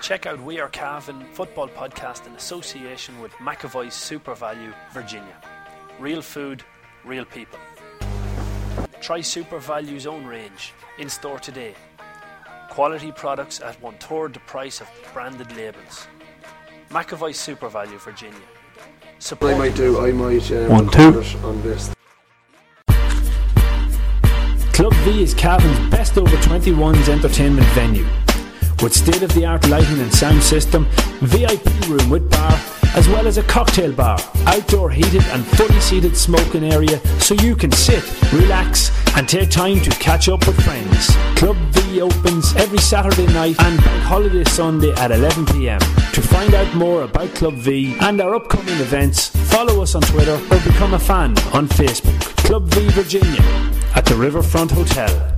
Check out We Are Cavan football podcast in association with McAvoy's SuperValu, Virginia. Real food, real people. Try SuperValu's own range in store today. Quality products at one third the price of branded labels. McAvoy SuperValu, Virginia. Support I might do, I might um, One, two. on this. Club V is Cavan's best over 21s entertainment venue. With state of the art lighting and sound system, VIP room with bar, as well as a cocktail bar, outdoor heated and fully seated smoking area so you can sit, relax, and take time to catch up with friends. Club V opens every Saturday night and Holiday Sunday at 11pm. To find out more about Club V and our upcoming events, follow us on Twitter or become a fan on Facebook. Club V Virginia at the Riverfront Hotel.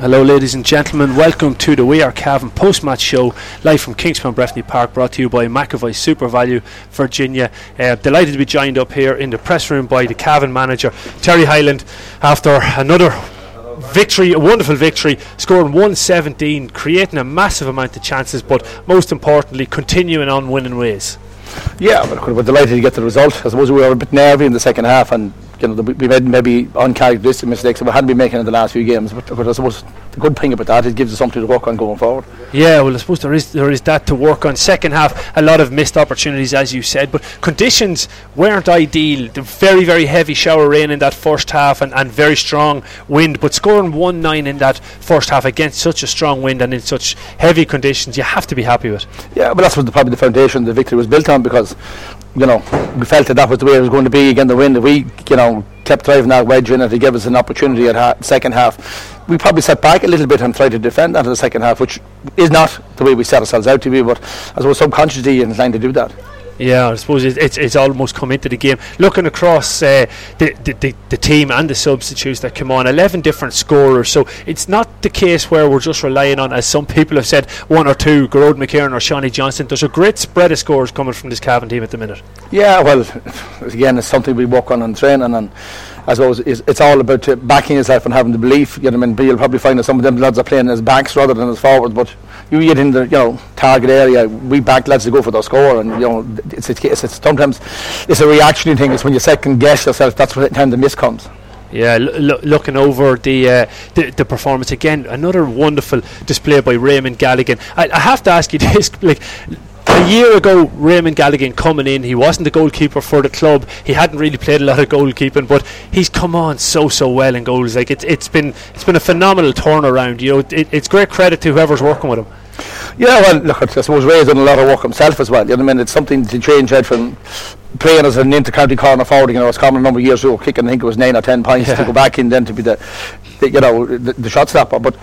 Hello, ladies and gentlemen. Welcome to the We Are Cavan post match show, live from Kingspan Breffni Park, brought to you by McAvoy SuperValu Virginia. Uh, delighted to be joined up here in the press room by the Cavan manager, Terry Hyland, after another victory, a wonderful victory, scoring 117, creating a massive amount of chances, but most importantly, continuing on winning ways. Yeah, we're delighted to get the result. I suppose we were a bit nervy in the second half, and you know we made maybe uncharacteristic mistakes that we hadn't been making in the last few games. But, but I suppose the good thing about that it gives us something to work on going forward. Yeah, well, I suppose there is there is that to work on. Second half, a lot of missed opportunities, as you said, but conditions weren't ideal. The very very heavy shower rain in that first half, and, and very strong wind. But scoring one nine in that first half against such a strong wind and in such heavy conditions, you have to be happy with. Yeah, but that's what the, probably the foundation the victory was built on because you know we felt that that was the way it was going to be again. The wind, we you know kept driving that wedge in it to give us an opportunity at ha- second half. We probably set back a little bit and tried to defend that in the second half, which is not the way we set ourselves out to be. But I suppose subconsciously inclined to do that. Yeah, I suppose it, it's it's almost come into the game. Looking across uh, the, the, the the team and the substitutes that come on, eleven different scorers. So it's not the case where we're just relying on, as some people have said, one or two, Gearóid McKiernan or Seanie Johnston. There's a great spread of scores coming from this Cavan team at the minute. Yeah, well, again, it's something we work on and training, and I suppose it's, it's all about backing yourself and having the belief. You know, I mean, you'll probably find that some of them lads are playing as backs rather than as forwards, but you get in the you know target area, we back lads to go for the score, and you know it's it's, it's, sometimes it's a reactionary thing. It's when you second guess yourself. That's when the the miss comes. Yeah, looking over the, uh, the the performance again, another wonderful display by Raymond Galligan. I, I have to ask you this: like a year ago, Raymond Galligan coming in, he wasn't the goalkeeper for the club. He hadn't really played a lot of goalkeeping, but he's come on so so well in goals. Like it's it's been it's been a phenomenal turnaround. You know, it, it's great credit to whoever's working with him. Yeah, well, look, I suppose Ray's done a lot of work himself as well. You know what I mean? It's something to change head from playing as an inter-county corner forward. You know, it's common a number of years ago, kicking, I think it was nine or ten points Yeah. to go back in then to be the, the you know, the, the shot stopper. But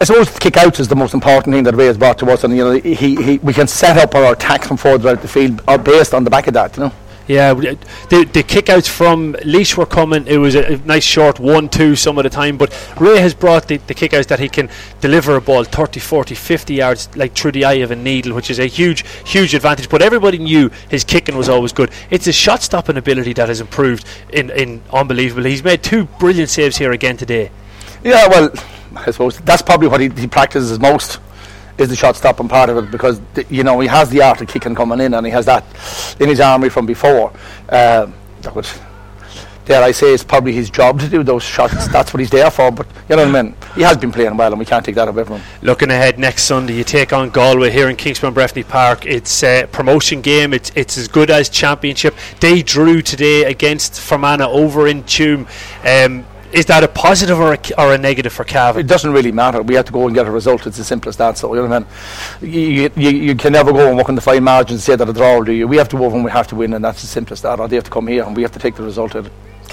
I suppose kick outs is the most important thing that Ray has brought to us, and you know, he, he we can set up our attacks from further out the field uh, based on the back of that. You know. Yeah, the the kickouts from Laois were coming. It was a, a nice short one-two some of the time, but Ray has brought the, the kickouts that he can deliver a ball 30, 40, 50 yards like through the eye of a needle, which is a huge, huge advantage. But everybody knew his kicking was always good. It's his shot-stopping ability that has improved in, in unbelievable. He's made two brilliant saves here again today. Yeah, well, I suppose that's probably what he, he practices most is the shot stopping part of it because you know he has the art of kicking coming in and he has that in his armory from before. Uh, that would, dare I say, it's probably his job to do those shots. That's what he's there for. But you know what I mean. He has been playing well, and we can't take that away from him. Looking ahead next Sunday, you take on Galway here in Kingspan Breffni Park. It's a promotion game. It's it's as good as championship. They drew today against Fermanagh over in Tuam. Um, is that a positive or a, or a negative for Cav? It doesn't really matter. We have to go and get a result. It's as simple as that. So you know what I mean. You, you, you can never go and work on the fine margins and say that a draw will do you. We have to go when we have to win, and that's as simple as that. Or they have to come here and we have to take the result. It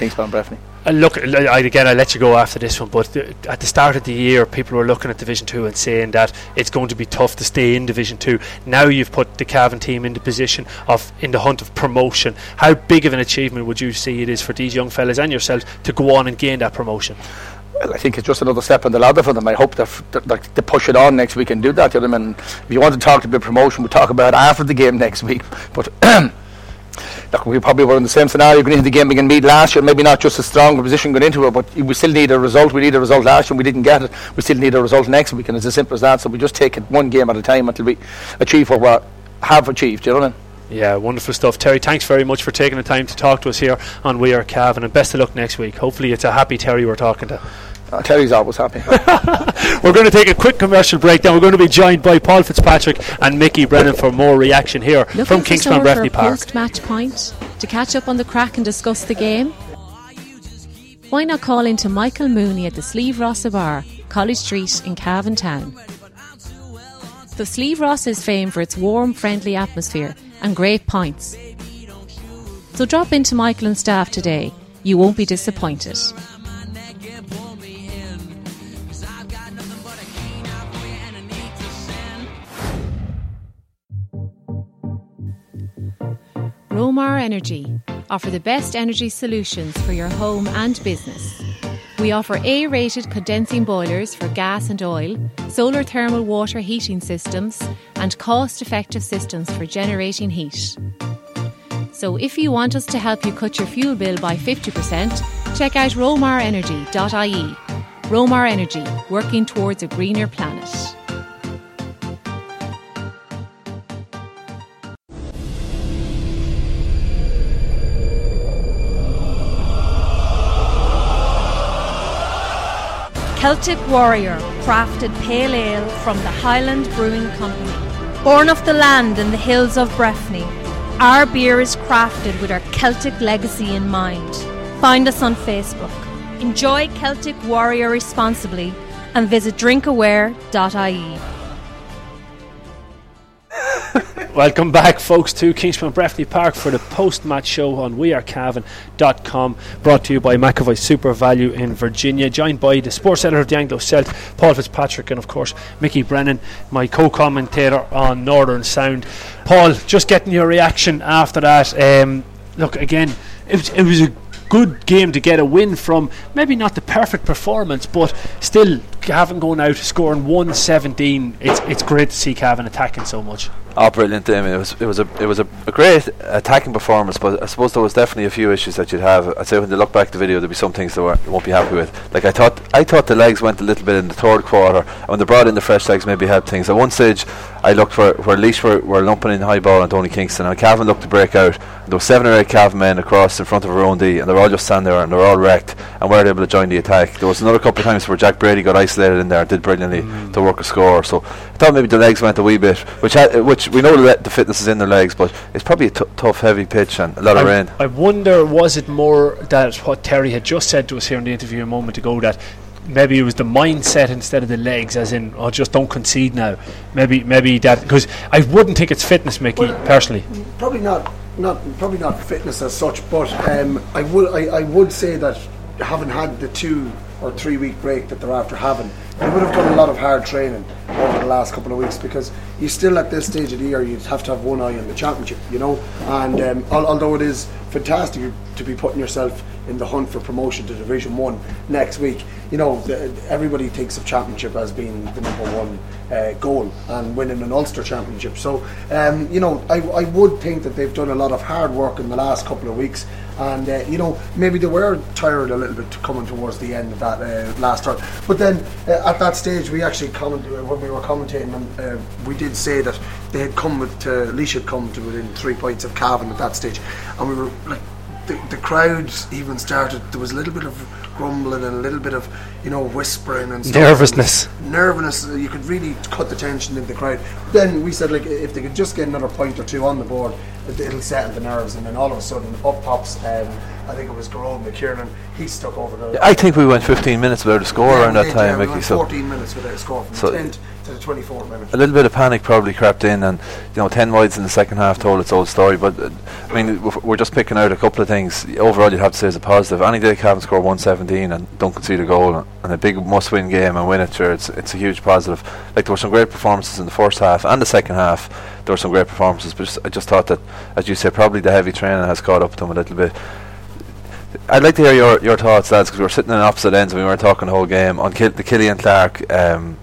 Breffni. Uh, look, I, again, I'll let you go after this one, but at the start of the year, people were looking at Division 2 and saying that it's going to be tough to stay in Division 2. Now you've put the Cavan team in the position of in the hunt of promotion. How big of an achievement would you see it is for these young fellas and yourselves to go on and gain that promotion? Well, I think it's just another step on the ladder for them. I hope that they push it on next week and do that. You know, I mean, if you want to talk about promotion, we'll talk about it after the game next week. But look, we probably were in the same scenario going into the game can meet last year. Maybe not just a stronger position going into it, but we still need a result. We need a result last year, and we didn't get it. We still need a result next week, and it's as simple as that. So we just take it one game at a time until we achieve what we have achieved. You know what I mean? Yeah, wonderful stuff. Terry, thanks very much for taking the time to talk to us here on We Are Cavan, and best of luck next week. Hopefully, it's a happy Terry we're talking to. Uh, Terry's always happy. We're going to take a quick commercial break. Then we're going to be joined by Paul Fitzpatrick and Mickey Brennan for more reaction here Looking from Kingspan Breffni Park. Post-match point to catch up on the crack and discuss the game. Why not call into Michael Mooney at the Sleeve Rossa Bar, College Street in Cavan Town. The Sleeve Ross is famed for its warm, friendly atmosphere and great pints. So drop into Michael and staff today. You won't be disappointed. Romar Energy offer the best energy solutions for your home and business. We offer A rated condensing boilers for gas and oil, solar thermal water heating systems, and cost effective systems for generating heat. So if you want us to help you cut your fuel bill by 50%, check out romarenergy.ie. Romar Energy, working towards a greener planet. Celtic Warrior crafted pale ale from the Highland Brewing Company. Born of the land in the hills of Breffni, our beer is crafted with our Celtic legacy in mind. Find us on Facebook. Enjoy Celtic Warrior responsibly and visit drinkaware.ie. Welcome back, folks, to Kingspan Breffni Park for the post match show on wearecavan.com, brought to you by McAvoy SuperValu in Virginia. Joined by the sports editor of the Anglo Celt, Paul Fitzpatrick, and of course, Mickey Brennan, my co commentator on Northern Sound. Paul, just getting your reaction after that. Um, look, again, it was, it was a good game to get a win from. Maybe not the perfect performance, but still, Cavan going out scoring 117. It's it's great to see Cavan attacking so much. Oh, brilliant! I mean, it was it was a it was a, a, great attacking performance, but I suppose there was definitely a few issues that you'd have. I'd say when they look back at the video, there'd be some things that they won't be happy with. Like I thought, I thought the legs went a little bit in the third quarter, and when they brought in the fresh legs, maybe helped things. At one stage, I looked for where Laois were, were lumping in high ball on Tony Kingston, and Cavan looked to break out. There were seven or eight Cavan men across in front of our own D, and they're all just standing there and they're all wrecked, and weren't able to join the attack. There was another couple of times where Jack Brady got isolated in there and did brilliantly mm. to work a score. So I thought maybe the legs went a wee bit, which ha- which we know the, the fitness is in their legs, but it's probably a t- tough, heavy pitch and a lot I of rain. I wonder, was it more that what Terry had just said to us here in the interview a moment ago that maybe it was the mindset instead of the legs, as in, oh, just don't concede now. Maybe, maybe that because I wouldn't think it's fitness, Mickey, well, personally. Probably not, not probably not fitness as such, but um, I would I, I would say that having had the two or three week break that they're after having, they would have done a lot of hard training over the last couple of weeks because you still at this stage of the year you'd have to have one eye on the championship, you know. And um, although it is fantastic to be putting yourself in the hunt for promotion to Division One next week, you know the, everybody thinks of championship as being the number one uh, goal and winning an Ulster championship. So um, you know I, I would think that they've done a lot of hard work in the last couple of weeks and uh, you know maybe they were tired a little bit coming towards the end of that uh, last turn. But then uh, at that stage, we actually commented uh, when we were commentating, and uh, we did say that they had come with to, Laois had come to within three points of Cavan at that stage, and we were like. The, the crowds even started. There was a little bit of grumbling and a little bit of you know whispering and stuff. Nervousness. nervousness. You could really cut the tension in the crowd. Then we said like if they could just get another point or two on the board, it- it'll settle the nerves. And then all of a sudden, up pops. Um, I think it was Gearóid McKiernan. He stuck over the. I think we went 15 minutes without a score Yeah, around that did, time, yeah, we Mickey. So 14 minutes without a score from So- the 10th to the 24th minute. a little bit of panic probably crept in, and you know, 10 wides in the second half told its old story. But uh, I mean, we're just picking out a couple of things. Overall, you'd have to say is a positive. Any day Cavan score 117 and don't concede a goal, and a big must-win game and win it, sure, it's it's a huge positive. Like there were some great performances in the first half and the second half. There were some great performances, but just, I just thought that, as you said, probably the heavy training has caught up to them a little bit. I'd like to hear your, your thoughts, lads, because we were sitting on opposite ends and we weren't talking the whole game on Kil- the Killian Clarke um,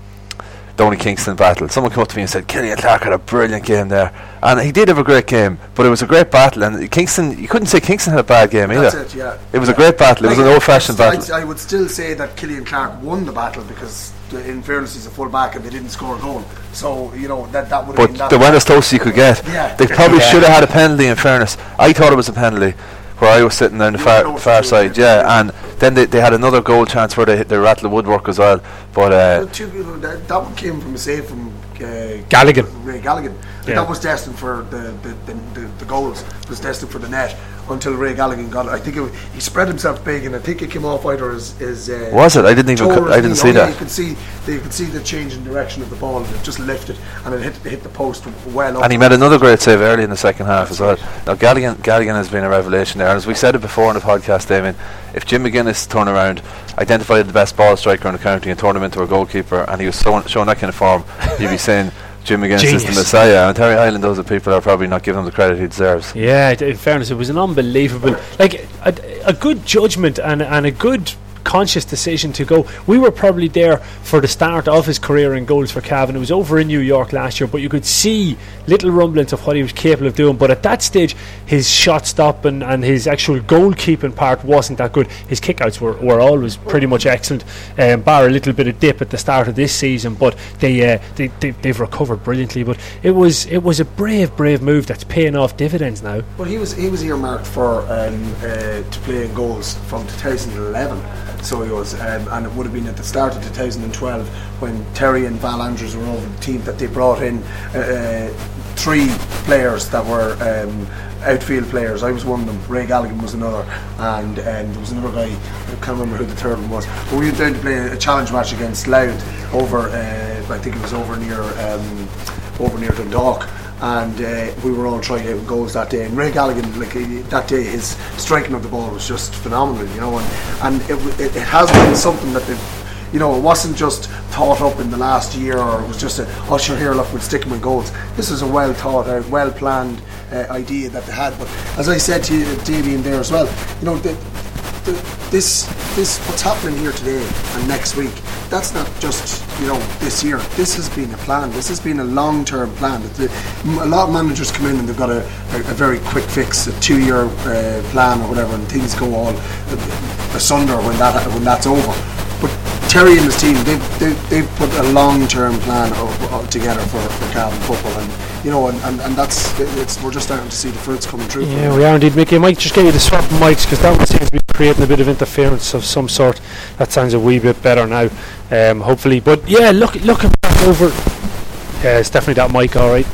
Donie Kingston battle. Someone came up to me and said Killian Clarke had a brilliant game there, and he did have a great game, but it was a great battle. And Kingston, you couldn't say Kingston had a bad game That's either. it, yeah. It was a great battle. It was an old-fashioned I'd- battle. I would still say that Killian Clarke won the battle because, in fairness, he's a full back and they didn't score a goal. So you know that that would have But they went as close as you could get. Yeah. They probably Yeah. should have had a penalty. In fairness, I thought it was a penalty. Where I was sitting down the far, far side, yeah. yeah, and then they, they had another goal chance where they hit the rattle woodwork as well. But uh, two people, that, that one came from a save from uh, Galligan. Ray Galligan. Yeah. That was destined for the the, the, the the goals. Was destined for the net until Ray Galligan got it. I think it, he spread himself big, and I think it came off either his. his uh, Was it? I didn't even co- I didn't see Oh, that. You could see you could see the change in direction of the ball, and it just lifted, and it hit hit the post well up. And he made another great save early in the second half as well. Now Galligan, Galligan has been a revelation there, and as we said it before in the podcast, Damien, if Jim McGuinness turned around, identified the best ball striker in the county, and turned him into a goalkeeper, and he was so, showing that kind of form, you'd be saying Jim McGuinness is the messiah. And Terry Hyland, those are people are probably not giving him the credit he deserves. Yeah, in fairness, it was an unbelievable, like a, a good judgment and and a good conscious decision to go. We were probably there for the start of his career in goals for Cavan. It was over in New York last year, but you could see little rumblings of what he was capable of doing. But at that stage, his shot stop and, and his actual goalkeeping part wasn't that good. His kickouts were, were always pretty much excellent, um, bar a little bit of dip at the start of this season. But they, uh, they, they they've recovered brilliantly. But it was it was a brave brave move that's paying off dividends now. Well, he was he was earmarked for um, uh, to play in goals from 2011. So he was, um, and it would have been at the start of 2012 when Terry and Val Andrews were over the team that they brought in uh, uh, three players that were um, outfield players. I was one of them. Ray Galligan was another, and um, there was another guy. I can't remember who the third one was. But we went down to play a challenge match against Louth over. Uh, I think it was over near um, over near Dundalk and uh, we were all trying out goals that day. And Ray Galligan, like that day, his striking of the ball was just phenomenal, you know. And and it, it, it has been something that they've. You know, it wasn't just thought up in the last year, or it was just a, oh, sure, here, look, we'll stick him in goals. This is a well thought out, well planned uh, idea that they had. But as I said to you, Damien, there as well, you know, the, the, this, this, what's happening here today and next week, that's not just, you know, this year. This has been a plan. This has been a long term plan. A lot of managers come in and they've got a, a, a very quick fix, a two year uh, plan or whatever, and things go all asunder when, that, when that's over. But Terry and his team, they've, they've, they've put a long-term plan of, of, together for, for Cavan football, and you know, and, and, and that's it's, we're just starting to see the fruits coming through. Yeah, we are indeed, Mickey. I might just get you to swap mics because that one seems to be creating a bit of interference of some sort. That sounds a wee bit better now, um, hopefully. But yeah, look, looking back over, yeah, it's definitely that mic, all right.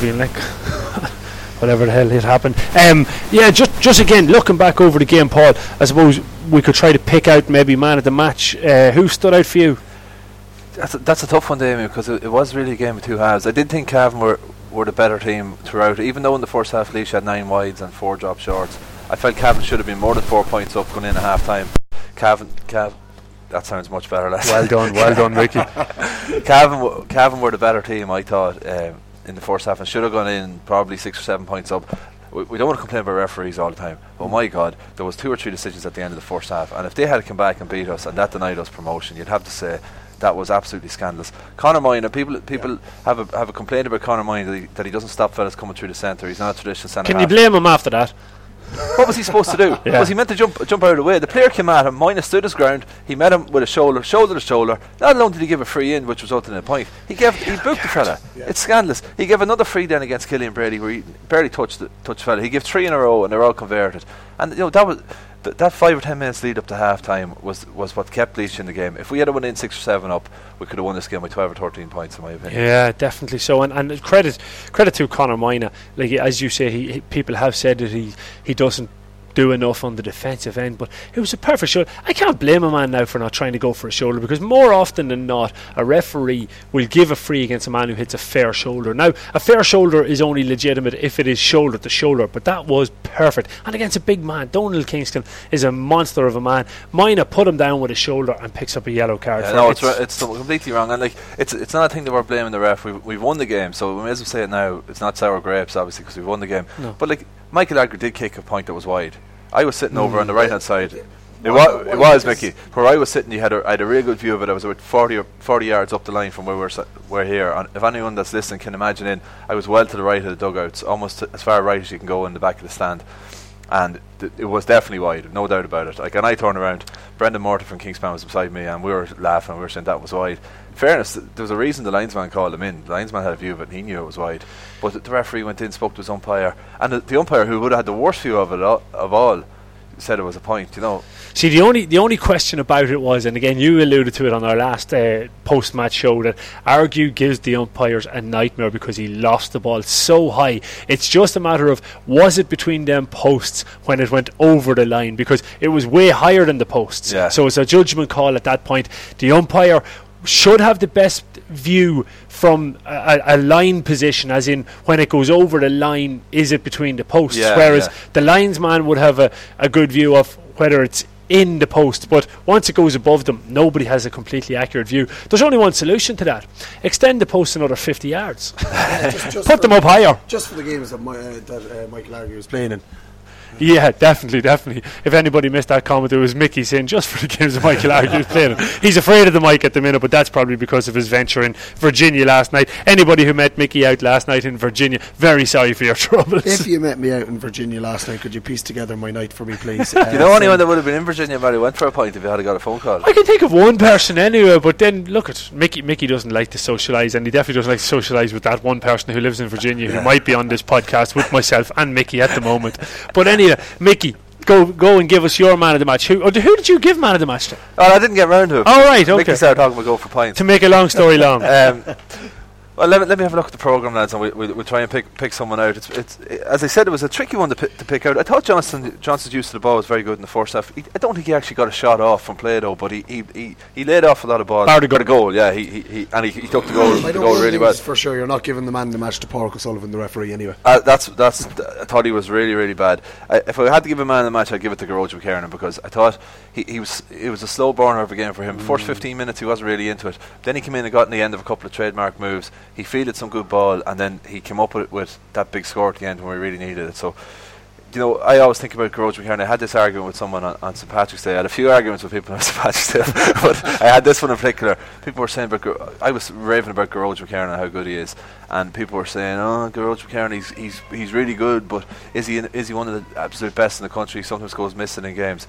Being like, whatever the hell had happened. Um, yeah, just just again looking back over the game, Paul. I suppose we could try to pick out maybe man of the match. Uh, who stood out for you? That's a, that's a tough one, Damien, because it, it was really a game of two halves. I did think Cavan were, were the better team throughout, even though in the first half Laois had nine wides and four drop shorts. I felt Cavan should have been more than four points up going in at half time. Cavan, Cav, that sounds much better. lads. Well done, well done, Ricky. Cavan, w- Cavan were the better team, I thought, um, in the first half and should have gone in probably six or seven points up. We, we don't want to complain about referees all the time, but my God, there was two or three decisions at the end of the first half, and if they had come back and beat us and that denied us promotion, you'd have to say that was absolutely scandalous. Conor Moynagh, and people people have a have a complaint about Conor Moynagh that he, that he doesn't stop fellas coming through the centre. He's not a traditional centre. Can you blame him after that? What was he supposed to do? Yeah. Was he meant to jump jump out of the way? The player came at him, Moynagh stood his ground, he met him with a shoulder, shoulder to shoulder. Not alone did he give a free in, which resulted in a point, he gave he booked the fella. It's scandalous. He gave another free then against Killian Brady where he barely touched the touched fella. He gave three in a row and they're all converted. And you know, that was th- that five or ten minutes lead up to half time was was what kept Laois in the game. If we had won in six or seven up, we could have won this game by twelve or thirteen points, in my opinion. Yeah, definitely so. And, and credit credit to Conor Moynagh. Like as you say, he, he people have said that he he doesn't do enough on the defensive end. But it was a perfect shoulder. I can't blame a man now for not trying to go for a shoulder because more often than not, a referee will give a free against a man who hits a fair shoulder. Now, a fair shoulder is only legitimate if it is shoulder to shoulder, but that was perfect. And against a big man, Donald Kingston is a monster of a man. Mina put him down with his shoulder and picks up a yellow card. Yeah, no, it's, it's, it's completely wrong. And like, it's it's not a thing that we're blaming the ref. We've, we've won the game, so we may as well say it now. It's not sour grapes, obviously, because we've won the game. No. But like, Michael Argue did kick a point that was wide. I was sitting over on Mm. the right hand side. It Why- was, it was was- Mickey. Where I was sitting, you had a, I had a real good view of it. I was about 40 or 40 yards up the line from where we're, si- we're here. And if anyone that's listening can imagine in, I was well to the right of the dugouts, almost as far right as you can go in the back of the stand. And th- it was definitely wide, no doubt about it. Like, and I turned around, Brendan Morton from Kingspan was beside me, and we were laughing. We were saying that was wide. Fairness, there was a reason the linesman called him in. The linesman had a view of it, and he knew it was wide. But the referee went in, spoke to his umpire, and the, the umpire, who would have had the worst view of it all, of all, said it was a point. You know, See, the only the only question about it was, and again, you alluded to it on our last uh, post match show that Argue gives the umpires a nightmare because he lost the ball so high. It's just a matter of was it between them posts when it went over the line because it was way higher than the posts. Yeah. So it's a judgment call at that point. The umpire should have the best view from a, a a line position, as in when it goes over the line, is it between the posts? Yeah, Whereas yeah. the linesman would have a, a good view of whether it's in the post, but once it goes above them, nobody has a completely accurate view. There's only one solution to that: extend the post another 50 yards, just, just put them up higher. Just for the games that, my, uh, that uh, Michael Argue was playing in. Yeah, definitely, definitely. If anybody missed that comment, it was Mickey saying just for the games of Michael Argue's playing. He's afraid of the mic at the minute, but that's probably because of his venture in Virginia last night. Anybody who met Mickey out last night in Virginia, very sorry for your troubles. If you met me out in Virginia last night, could you piece together my night for me, please? Uh, you know anyone that would have been in Virginia, Barry went for a point if you had got a phone call. I can think of one person anyway, but then look at Mickey. Mickey doesn't like to socialise, and he definitely doesn't like to socialise with that one person who lives in Virginia who might be on this podcast with myself and Mickey at the moment. But anyway, Mickey, go go and give us your man of the match. Who, or who did you give man of the match to? Oh, I didn't get round to it. All right, Mickey okay. started talking about go for points. To make a long story long, um, well, let me, let me have a look at the program, lads, and we, we, we'll try and pick pick someone out. It's, it's as I said, it was a tricky one to, pi- to pick out. I thought Johnston Johnston's use of the ball was very good in the first half. He, I don't think he actually got a shot off from play though, but he he, he, he laid off a lot of balls Bar the for the goal. goal. Yeah, he, he, he and he, he took the goal I the don't goal know really well. For sure, you're not giving the man the match to Pádraig O'Sullivan, the referee, anyway. Uh, that's that's. I thought he was really really bad. I, if I had to give a man the match, I'd give it to Gearóid McKiernan because I thought he, he was it was a slow burner of a game for him. First 15 minutes he wasn't really into it. Then he came in and got in the end of a couple of trademark moves. He fielded some good ball and then he came up with, with that big score at the end when we really needed it. So. You know, I always think about Gearóid McKiernan. I had this argument with someone on, on St Patrick's Day. I had a few arguments with people on St Patrick's Day, but I had this one in particular. People were saying about, Gar- I was raving about Gearóid McKiernan and how good he is, and people were saying, "Oh, Gearóid McKiernan, he's he's he's really good, but is he in, is he one of the absolute best in the country? He sometimes goes missing in games."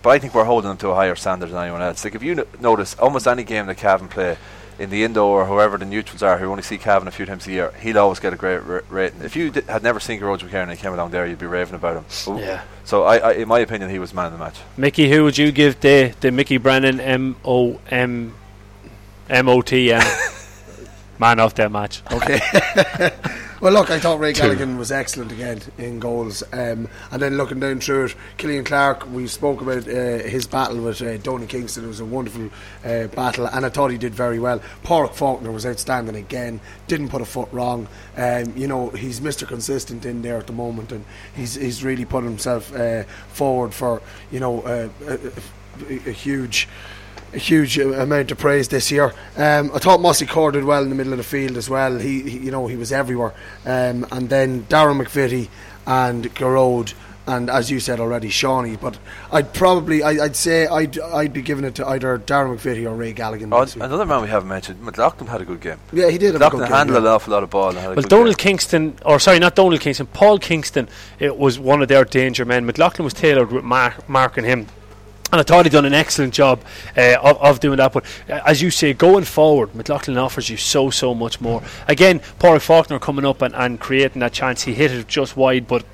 But I think we're holding him to a higher standard than anyone else. Like if you notice, almost any game that Cavan play in the indoor or whoever the neutrals are who only see Cavan a few times a year, he'll always get a great ra- rating. If you d- had never seen Gearóid McKiernan and he came along there, you'd be raving about him. But- Yeah. So I, I, in my opinion, he was man of the match. Mickey, who would you give the the Mickey Brennan M O M M O T M man of that match? Okay. well, look, I thought Ray Gallagher was excellent again in goals. Um, and then looking down through it, Killian Clarke, we spoke about uh, his battle with uh, Donie Kingston. It was a wonderful uh, battle, and I thought he did very well. Pádraig Faulkner was outstanding again, didn't put a foot wrong. Um, you know, he's Mr. Consistent in there at the moment, and he's, he's really put himself uh, forward for, you know, uh, a, a, a huge a huge uh, amount of praise this year. Um, I thought Mossy Core did well in the middle of the field as well. He, he you know, he was everywhere. Um, and then Darren McVeety and Gearóid, and as you said already, Seanie. But I'd probably, I, I'd say, I'd, I'd be giving it to either Darren McVeety or Ray Galligan. Oh, another man we haven't mentioned, McLaughlin had a good game. yeah, he did have McLaughlin good game, handled yeah. an awful lot of ball. And Well, Donald game. Kingston, or sorry, not Donald Kingston, Paul Kingston, it was one of their danger men. McLaughlin was tailored with mark, marking him. And I thought he'd done an excellent job uh, of, of doing that. But uh, as you say, going forward, McLaughlin offers you so, so much more. Again, Pádraig Faulkner coming up and, and creating that chance. He hit it just wide, but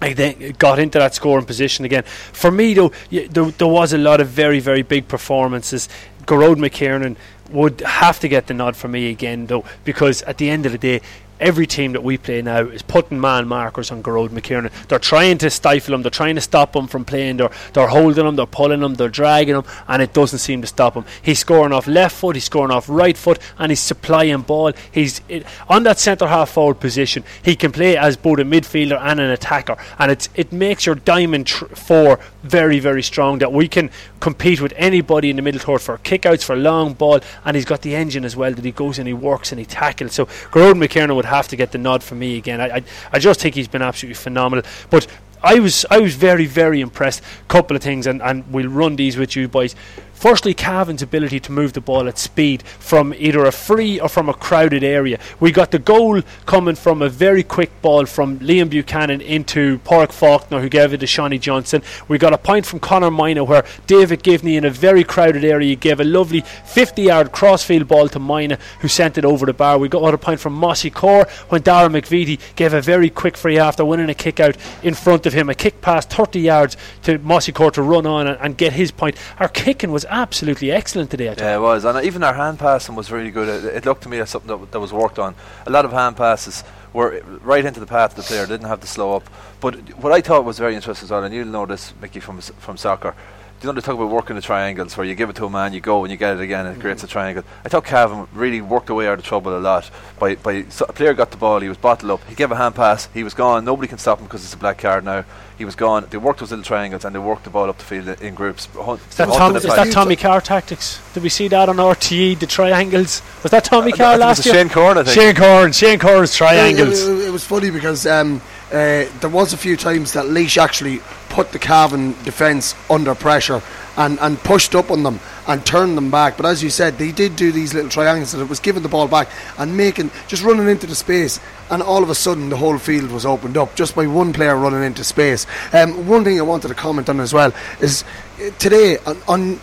I then got into that scoring position again. For me, though, there, there was a lot of very, very big performances. Gearóid McKiernan would have to get the nod for me again, though, because at the end of the day, every team that we play now is putting man markers on Gearóid McKiernan. They're trying to stifle him, they're trying to stop him from playing, they're, they're holding him, they're pulling him, they're dragging him, and it doesn't seem to stop him. He's scoring off left foot, he's scoring off right foot, and he's supplying ball. He's it, on that centre half forward position. He can play as both a midfielder and an attacker, and it's it makes your diamond tr- four very very strong. That we can compete with anybody in the middle third for kickouts, for long ball, and he's got the engine as well that he goes and he works and he tackles. So Gearóid McKiernan would have to get the nod for me again. I, I, I just think he's been absolutely phenomenal. But I was I was very very impressed. Couple of things, and, and we'll run these with you boys. Firstly, Cavan's ability to move the ball at speed from either a free or from a crowded area. We got the goal coming from a very quick ball from Liam Buchanan into Pádraig Faulkner, who gave it to Seanie Johnston. We got a point from Conor Mina where David Givney, in a very crowded area, gave a lovely 50 yard crossfield ball to Mina, who sent it over the bar. We got a point from Mossy Core when Dara McVeety gave a very quick free after winning a kick out in front of him, a kick past 30 yards to Mossy Core to run on and, and get his point. Our kicking was absolutely excellent today. I. Yeah, it was, and uh, even our hand passing was really good. It, it looked to me as something that, that was worked on. A lot of hand passes were uh, right into the path of the player, didn't have to slow up. But what I thought was very interesting as well, and you'll this, Mickey, from from soccer. You know they talk about working the triangles, where you give it to a man, you go and you get it again, and it creates a triangle. I thought Cavan really worked away out of trouble a lot. By by, so a player got the ball, he was bottled up, he gave a hand pass, he was gone. Nobody can stop him because it's a black card now. He was gone. They worked those little triangles and they worked the ball up the field in, in groups. Hunt, Is that, hunting Tom, is that Tommy Carr tactics? Did we see that on RTE? The triangles was that Tommy I Carr think it last was year? Shane Corn, I think. Shane Corn, Shane Corn's Yeah, triangles. It, it- it was funny because um, uh, there was a few times that Laois actually put the Cavan defence under pressure and, and pushed up on them and turned them back. But as you said, they did do these little triangles and it was giving the ball back and making just running into the space. And all of a sudden, the whole field was opened up just by one player running into space. Um, one thing I wanted to comment on as well is uh, today on, on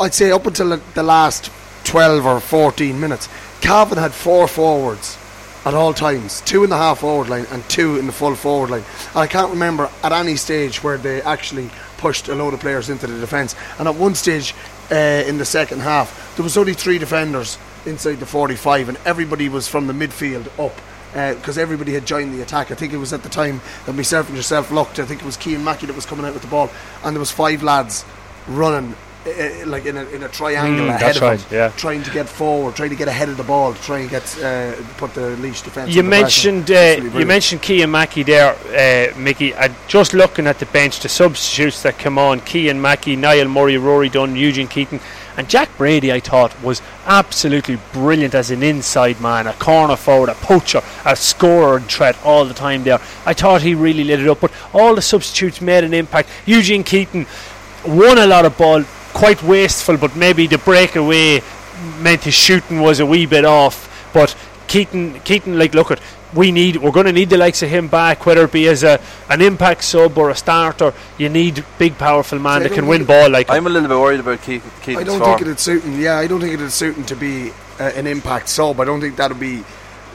I'd say up until the- last 12 or 14 minutes, Cavan had four forwards at all times, two in the half forward line and two in the full forward line. And I can't remember at any stage where they actually pushed a load of players into the defence. And at one stage uh, in the second half, there was only three defenders inside the 45, and everybody was from the midfield up. Because everybody had joined the attack. I think it was at the time that myself and yourself looked. I think it was Cian Mackey that was coming out with the ball, and there was five lads running uh, like in a, in a triangle Mm, ahead that's of right, them, yeah. trying to get forward, trying to get ahead of the ball, trying to try and get uh, put the Laois defence. You mentioned uh, you mentioned Cian Mackey there, uh, Mickey. Uh, just looking at the bench, the substitutes that come on: Cian Mackey, Niall Murray, Rory Dunne, Eugene Keating, and Jack Brady. I thought was absolutely brilliant as an inside man, a corner forward, a poacher, a scorer and threat all the time there. I thought he really lit it up, but all the substitutes made an impact. Eugene Keating won a lot of ball, quite wasteful, but maybe the breakaway meant his shooting was a wee bit off. But Keating, Keating, like, look at, we need, we're going to need the likes of him back, whether it be as a an impact sub or a starter. You need big, powerful man See, that can win ball like. I'm a little bit worried about Keating. I don't form. think it'd suit him. Yeah, I don't think it'd suit him to be uh, an impact sub. I don't think that'd be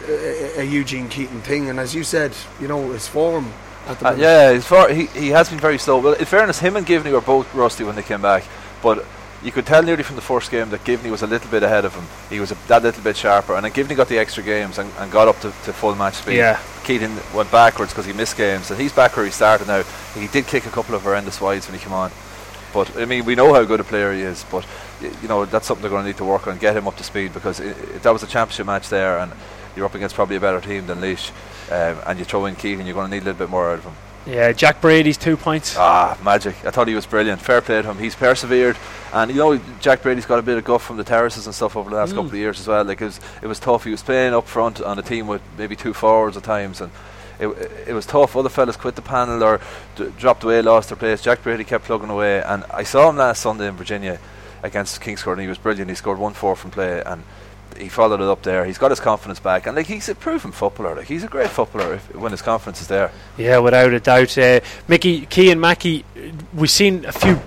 uh, a Eugene Keating thing. And as you said, you know, his form at the Uh, yeah, his for, he, he has been very slow. Well, in fairness, him and Givney were both rusty when they came back, but you could tell nearly from the first game that Givney was a little bit ahead of him. He was a, that little bit sharper, and then Givney got the extra games and, and got up to, to full match speed. Yeah. Keating went backwards because he missed games, and he's back where he started now. He did kick a couple of horrendous wides when he came on. But I mean, we know how good a player he is. But you know that's something they're going to need to work on, get him up to speed because i i that was a championship match there, and you're up against probably a better team than Laois, um, and you throw in Keating, you're going to need a little bit more out of him. Yeah, Jack Brady's two points. Ah, magic! I thought he was brilliant. Fair play to him. He's persevered, and you know Jack Brady's got a bit of guff from the terraces and stuff over the last Mm. couple of years as well. Like it was, it was tough. He was playing up front on a team with maybe two forwards at times, and it, it was tough. Other fellas quit the panel or d- dropped away, lost their place. Jack Brady kept plugging away, and I saw him last Sunday in Virginia against Kingscourt, and he was brilliant. He scored one four from play, and he followed it up there. He's got his confidence back, and like he's a proven footballer. Like he's a great footballer if, when his confidence is there. Yeah, without a doubt. Uh, Mickey, Cian Mackey, uh, we've seen a few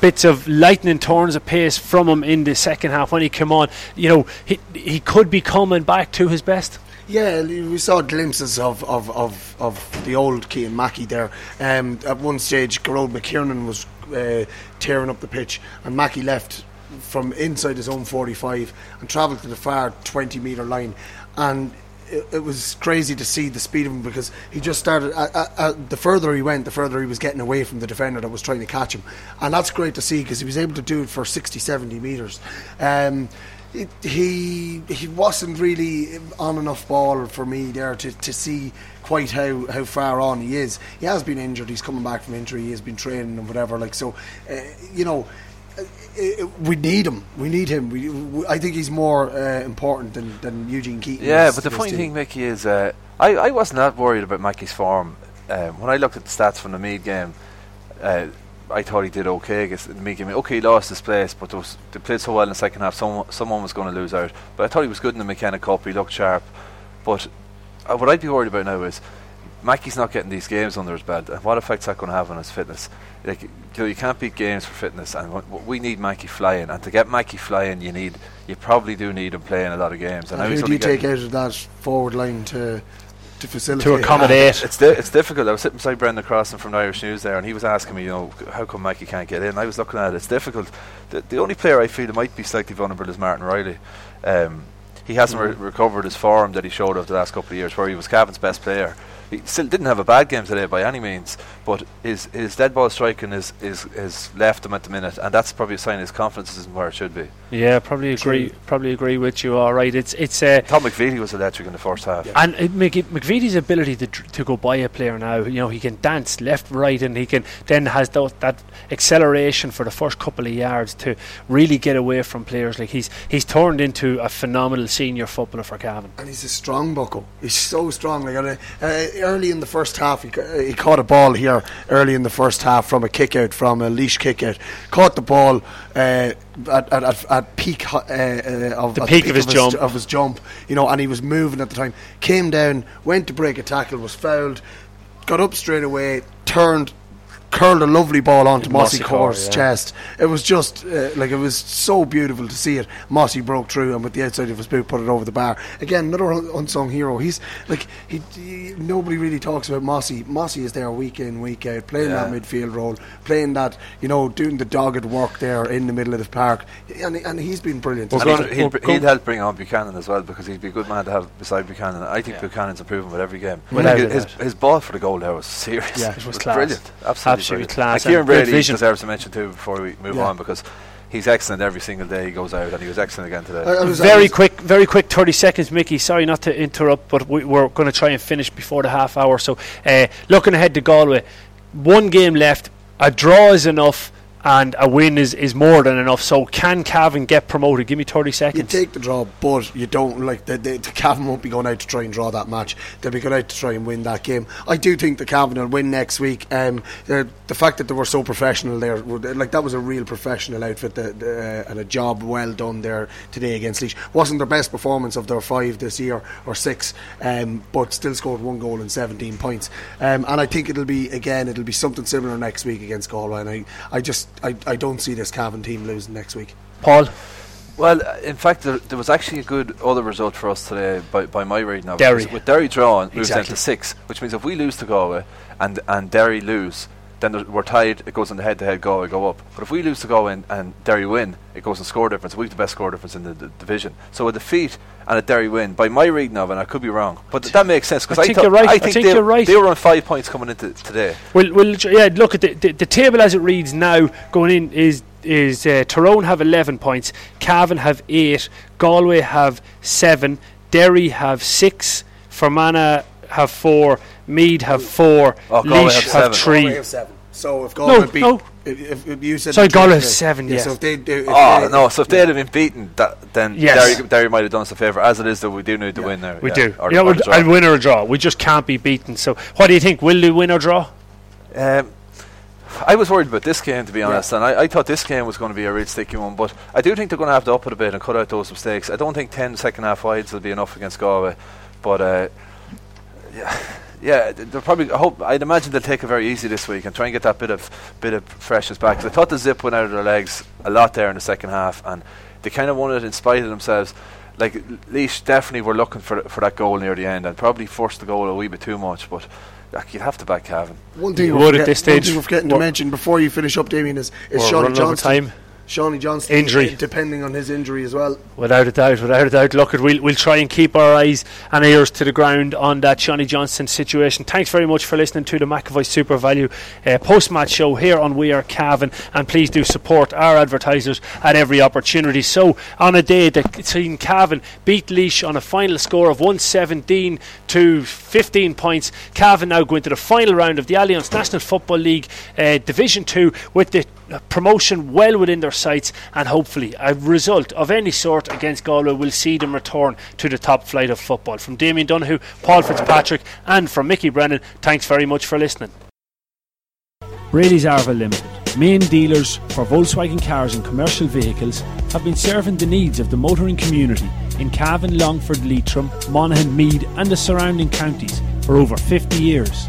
bits of lightning turns of pace from him in the second half when he came on. You know, he he could be coming back to his best. Yeah, we saw glimpses of, of, of, of the old Cian Mackey there. Um, at one stage, Gearóid McKiernan was uh, tearing up the pitch, and Mackey left from inside his own 45 and travelled to the far 20 metre line. And it, it, was crazy to see the speed of him because he just started. Uh, uh, uh, the further he went, the further he was getting away from the defender that was trying to catch him, and that's great to see because he was able to do it for 60, 70 metres. Um, it, he he wasn't really on enough ball for me there to, to see quite how, how far on he is. He has been injured. He's coming back from injury. He has been training and whatever. Like so, uh, you know. Uh, we need him. We need him. We, we I think he's more uh, important than, than Eugene Keating. Yeah, but the funny thing, Mickey, is uh, I, I wasn't that worried about Mackey's form. Um, when I looked at the stats from the Meath game, uh, I thought he did okay against the Meath game. Okay, he lost his place, but was, they played so well in the second half, someone, someone was going to lose out. But I thought he was good in the McKenna Cup. He looked sharp. But uh, what I'd be worried about now is Mackey's not getting these games under his belt. And what effect's that going to have on his fitness? Like, you, know, you can't beat games for fitness, and w- we need Mackey flying. And to get Mackey flying, you need, you probably do need him playing a lot of games. And, and who do you take out of that forward line to to facilitate to accommodate. It's di- it's difficult. I was sitting beside Brendan Crossan from the Irish News there, and he was asking me, you know, how come Mikey can't get in? I was looking at it. It's difficult. The, the only player I feel might be slightly vulnerable is Martin Reilly. Um, he hasn't mm. re- recovered his form that he showed over the last couple of years, where he was Cavan's best player he still didn't have a bad game today by any means, but his his dead ball striking is is is left him at the minute, and that's probably a sign his confidence isn't where it should be. Yeah, probably agree. True. Probably agree with you. All right, it's it's. Uh, Tom McVeety was electric in the first half, yeah. and it, McVeety's ability to to go by a player now, you know, he can dance left, right, and he can then has those, that acceleration for the first couple of yards to really get away from players. Like he's he's turned into a phenomenal senior footballer for Cavan, and he's a strong buckle. He's so strong. Like uh, early in the first half, he, he caught a ball here early in the first half from a kick out, from a Laois kick out. Caught the ball uh, at, at, at, peak uh, uh, of the peak, peak, of, his, of his jump of his jump, you know, and he was moving at the time. Came down, went to break a tackle, was fouled, got up straight away, turned, curled a lovely ball onto Mossy, Mossy Core's yeah. chest. It was just uh, like it was so beautiful to see it. Mossy broke through and with the outside of his boot put it over the bar. Again, another unsung hero. He's like he, he nobody really talks about Mossy. Mossy is there week in week out playing yeah. that midfield role, playing that you know doing the dogged work there in the middle of the park, and, and he's been brilliant. Well, he'd, he'd, he'd, help bring on Buchanan as well because he'd be a good man to have beside Buchanan. I think yeah. Buchanan's improving with every game. his, his ball for the goal there was serious. Yeah, it was, it was brilliant. Absolutely absolutely class. Like Kieran Brady deserves to mention too before we move yeah. on because he's excellent every single day he goes out, and he was excellent again today. Uh, very quick, very quick, thirty seconds, Mickey. Sorry not to interrupt, but we, are going to try and finish before the half hour. So, uh, looking ahead to Galway, one game left. A draw is enough and a win is, is more than enough. So can Cavan get promoted? Give me 30 seconds. You take the draw, but you don't like the, the, the Cavan won't be going out to try and draw that match. They'll be going out to try and win that game. I do think the Cavan will win next week. Um, the, the fact that they were so professional there, like that was a real professional outfit the, the, uh, and a job well done there today against Laois. Wasn't their best performance of their five this year or six, um, but still scored one goal and 17 points. Um, and I think it'll be again, it'll be something similar next week against Galway. And I, I just I, I don't see this Cavan team losing next week. Paul? Well, uh, in fact, there, there, was actually a good other result for us today by, by my reading of Derry. With Derry drawing, moves exactly. down to six, which means if we lose to Galway and, and Derry lose, then we're tied. It goes on the head-to-head. Galway go up. But if we lose to Galway and, and Derry win, it goes on score difference. We have the best score difference in the, the, division. So a defeat and a Derry win, by my reading of it, I could be wrong, but th- that makes sense because I, I, think you're right. I think, I think they, you're right. They were on five points coming into today. Well, well, yeah. Look at the, the, the table as it reads now. Going in is is uh, Tyrone have 11 points, Cavan have 8, Galway have 7, Derry have 6, Fermanagh have 4, Meath have 4, oh, Laois have, have 3. Have seven. So if Galway no, beat, no. If, if, you said sorry, Galway have seven. Yeah. So if they if oh they no, so if yeah. they'd have been beaten, that, then yes. Derry, Derry might have done us a favour. As it is, though, we do need to yeah. win there. We yeah. do. Or, yeah, or I'd win or a draw. We just can't be beaten. So, what do you think? Will they win or draw? Um, I was worried about this game to be honest, yeah. and I, I, thought this game was going to be a real sticky one. But I do think they're going to have to up it a bit and cut out those mistakes. I don't think 10 second half wides will be enough against Galway, but uh, yeah, yeah, they're probably. I hope I'd imagine they'll take it very easy this week and try and get that bit of bit of freshness back. Cause I thought the zip went out of their legs a lot there in the second half, and they kind of won it in spite of themselves. like Laois definitely were looking for for that goal near the end and probably forced the goal a wee bit too much. But like, you'd have to back Cavan. One thing You we're would at this stage. One thing we're forgetting to mention before you finish up, Damien, is, is We're Seanie running over Johnston. time. Seanie Johnston Injury. depending on his injury as well. Without a doubt, without a doubt. Look, we'll, we'll try and keep our eyes and ears to the ground on that Johnny Johnson situation. Thanks very much for listening to the McAvoy SuperValu uh, post match show here on We Are Cavan. And please do support our advertisers at every opportunity. So, on a day that seen Cavan beat Laois on a final score of 117 to 15 points, Cavan now go into the final round of the Allianz National Football League uh, Division 2 with the Uh, promotion well within their sights and hopefully a result of any sort against Galway will see them return to the top flight of football. From Damien Donoghue, Paul Fitzpatrick and from Mickey Brennan, thanks very much for listening. Brady's Arva Limited, main dealers for Volkswagen cars and commercial vehicles, have been serving the needs of the motoring community in Cavan, Longford, Leitrim, Monaghan, Meath, and the surrounding counties for over 50 years.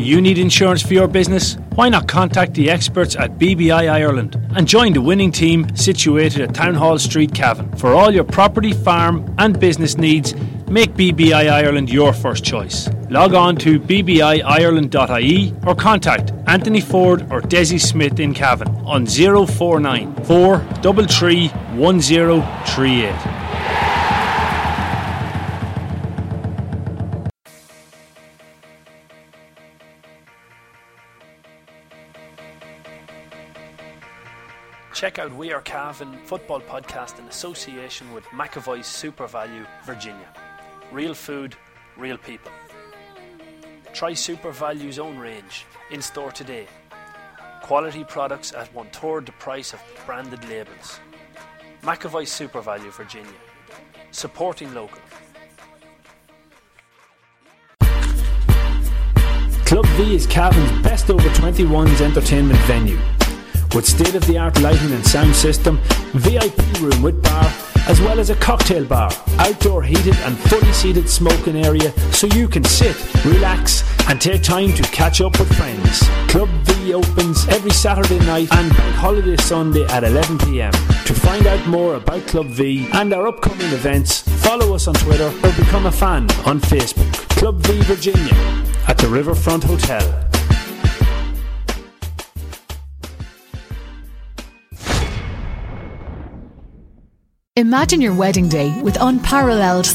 Do you need insurance for your business? Why not contact the experts at BBI Ireland and join the winning team situated at Town Hall Street, Cavan. For all your property, farm, and business needs, make BBI Ireland your first choice. Log on to bbiireland.ie or contact Anthony Ford or Desi Smith in Cavan on 049 433 1038. Check out We Are Cavan football podcast in association with McAvoy's SuperValu Virginia. Real food, real people. Try SuperValu's own range in store today. Quality products at one third the price of branded labels. McAvoy SuperValu Virginia. Supporting local. Club V is Cavan's best over 21s entertainment venue. With state of the art lighting and sound system, VIP room with bar, as well as a cocktail bar, outdoor heated and fully seated smoking area so you can sit, relax, and take time to catch up with friends. Club V opens every Saturday night and Holiday Sunday at 11pm. To find out more about Club V and our upcoming events, follow us on Twitter or become a fan on Facebook. Club V Virginia at the Riverfront Hotel. Imagine your wedding day with unparalleled